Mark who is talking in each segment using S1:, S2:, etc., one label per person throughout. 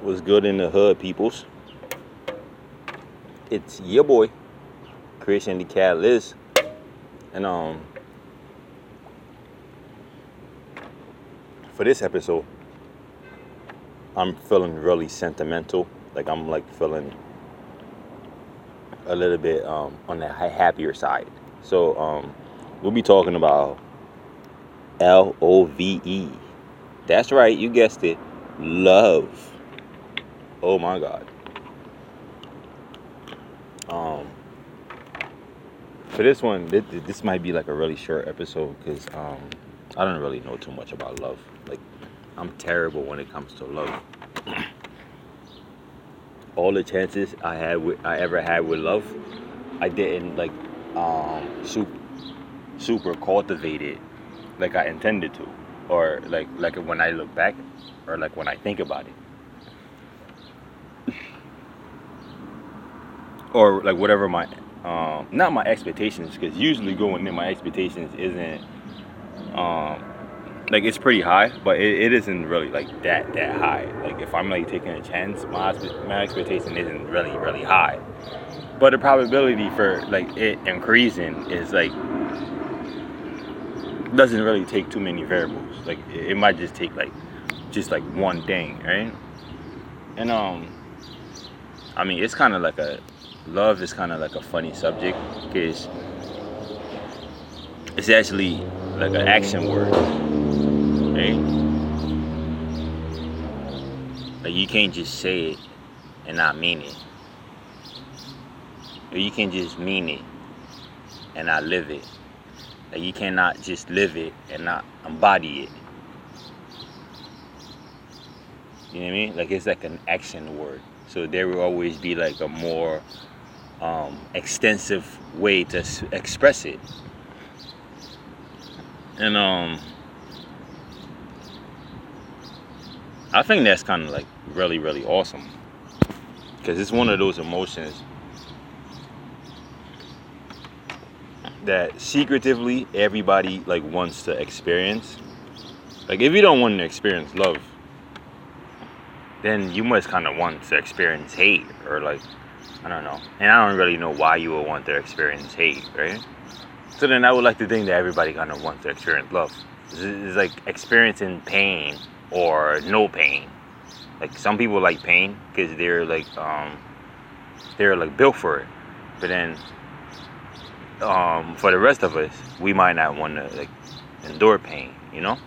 S1: Was good in the hood, peoples. It's your boy, Christian the Cat Catalyst, and um, for this episode, I'm feeling really sentimental. Like I'm like feeling a little bit um on the happier side. So um, we'll be talking about L O V E. That's right, you guessed it, love. Oh my God. Um, for this one, this, this might be like a really short episode because um, I don't really know too much about love. Like, I'm terrible when it comes to love. All the chances I had with I ever had with love, I didn't like um super super cultivate it like I intended to, or like like when I look back, or like when I think about it. Or like whatever my um not my expectations because usually going in my expectations isn't um like it's pretty high but it, it isn't really like that that high. Like if i'm like taking a chance my, my expectation isn't really really high. But the probability for like it increasing is like doesn't really take too many variables. Like it, it might just take like just like one thing right? And um i mean it's kind of like a love is kind of like a funny subject because it's actually like an action word, right? Like you can't just say it and not mean it. Or you can just mean it and not live it. Like you cannot just live it and not embody it. You know what I mean? Like it's like an action word. So there will always be like a more um, extensive way to express it. And um, I think that's kind of like really, really awesome because it's one of those emotions that secretively everybody like wants to experience. Like if you don't want to experience love, then you must kind of want to experience hate or like I don't know. And I don't really know why you would want their experience hate, right? So then I would like to think that everybody kind of wants to experience love. It's, like experiencing pain or no pain. Like some people like pain because they're like um they're like built for it. But then um for the rest of us, we might not want to like endure pain, you know?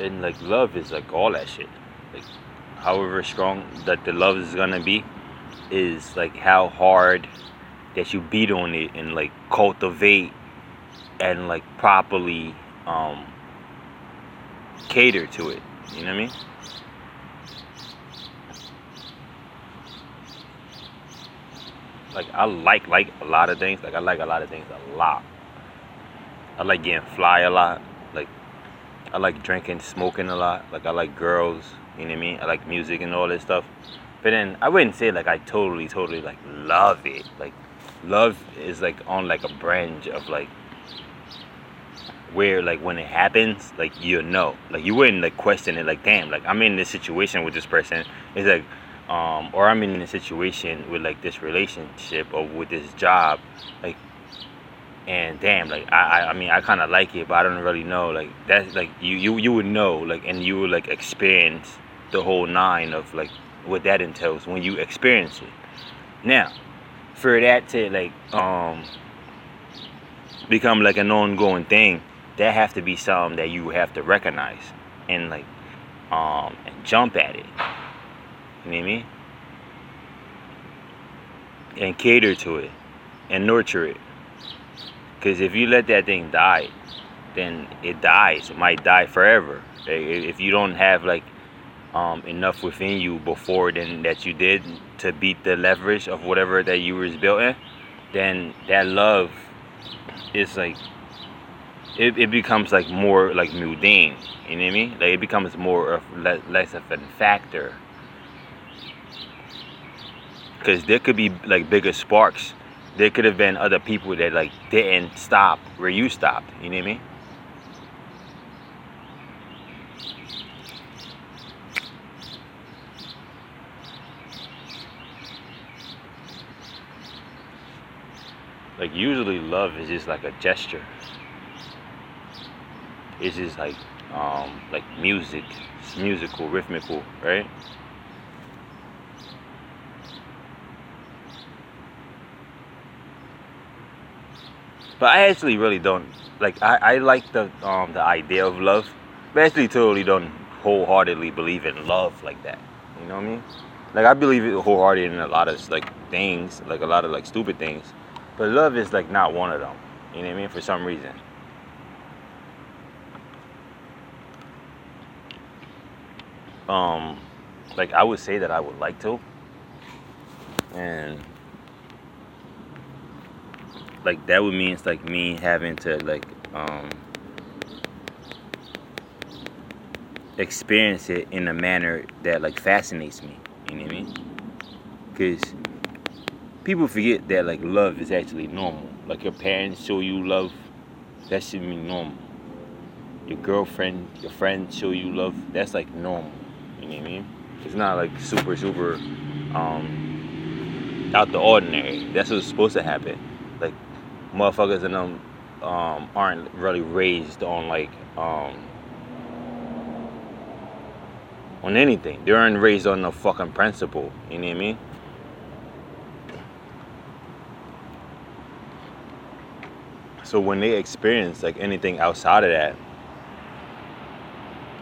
S1: And like love is like all that shit. Like however strong that the love is gonna be is like how hard that you beat on it and like cultivate and like properly um cater to it. You know what i mean? Like i like like a lot of things. Like i like a lot of things a lot. I like getting fly a lot i like drinking smoking a lot like i like girls you know what I mean? I like music and all this stuff. But then I wouldn't say like I totally, totally like love it. Like love is like on like a branch of like where like when it happens, like you know. Like you wouldn't like question it like damn, like I'm in this situation with this person. It's like um or I'm in a situation with like this relationship or with this job. Like and damn like i i, mean i kind of like it but i don't really know like that's like you you you would know like and you would like experience the whole nine of like what that entails when you experience it. Now for that to like um become like an ongoing thing that have to be something that you have to recognize and like um and jump at it. You know what i mean? And cater to it and nurture it because if you let that thing die, then it dies. It might die forever. If you don't have like um, enough within you before then that you did to beat the leverage of whatever that you was built in, then that love is like it, it becomes like more like mundane. You know what I mean? Like it becomes more of less, less of a factor. Because there could be like bigger sparks there could have been other people that like didn't stop where you stopped. You know what I mean? Like usually love is just like a gesture. It's just like um like music. It's musical, rhythmical, right? But I actually really don't like I, I like the um the idea of love. But I actually totally don't wholeheartedly believe in love like that. You know what I mean? Like I believe it wholeheartedly in a lot of like things, like a lot of like stupid things. But love is like not one of them. You know what I mean? For some reason. Um like I would say that I would like to. And like that would mean it's like me having to like um experience it in a manner that like fascinates me. You know what i mean? Because people forget that like love is actually normal. Like your parents show you love that should be normal. Your girlfriend your friends show you love that's like normal. You know what i mean? It's not like super super um out the ordinary. That's what's supposed to happen. Like motherfuckers and them um, aren't really raised on like um, on anything. They aren't raised on no fucking principle. You know what I mean? So when they experience like anything outside of that,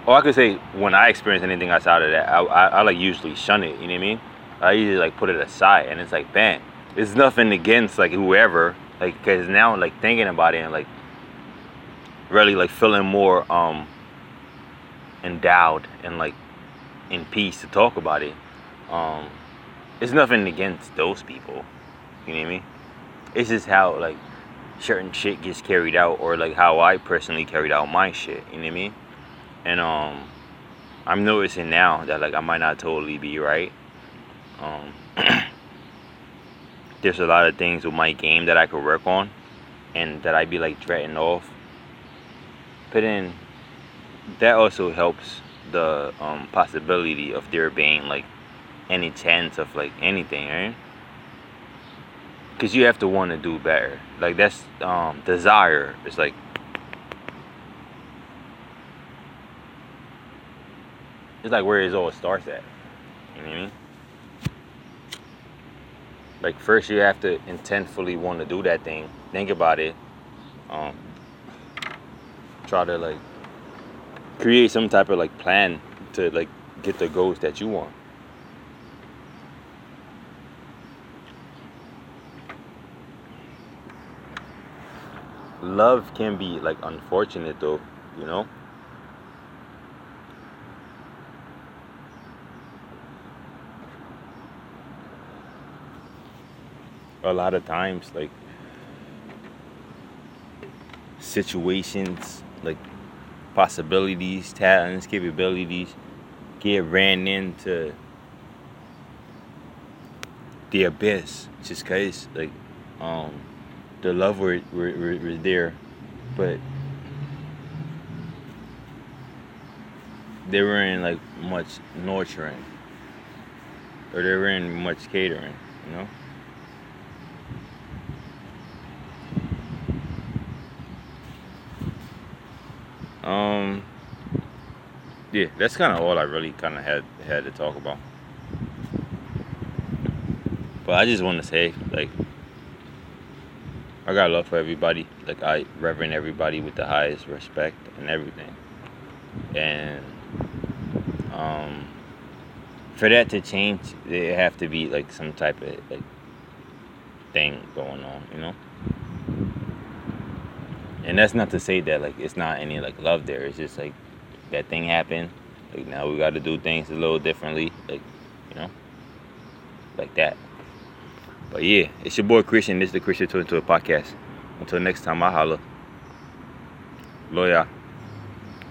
S1: or I could say when I experience anything outside of that, I, I, I like usually shun it. You know what I mean? I usually like put it aside, and it's like, bang, it's nothing against like whoever like because now like thinking about it and like really like feeling more um endowed and like in peace to talk about it. Um it's nothing against those people. You know what i mean? It's just how like certain shit gets carried out or like how i personally carried out my shit. You know what i mean? And um i'm noticing now that like i might not totally be right. Um there's a lot of things with my game that I could work on and that I'd be like dreading off. But then that also helps the um, possibility of there being like any chance of like anything, right? Cause you have to want to do better. Like that's um, desire. It's like it's like where it all starts at. You know what I mean? Like first you have to intentfully want to do that thing think about it um, try to like create some type of like plan to like get the goals that you want. Love can be like unfortunate though you know a lot of times like situations like possibilities talents capabilities get ran into the abyss just cause like um the love were, were, were, were there but they weren't like much nurturing or they weren't much catering you know Um, yeah, that's kind of all I really kind of had had to talk about. But I just want to say, like, I got love for everybody. Like, I reverend everybody with the highest respect and everything. And um, for that to change, there have to be like some type of like thing going on, you know and that's not to say that like it's not any like love there. It's just like that thing happened. Like now we got to do things a little differently. Like you know, like that. But yeah, it's your boy Christian. This is the Kreation2020 podcast. Until next time, I holla. Lawyer.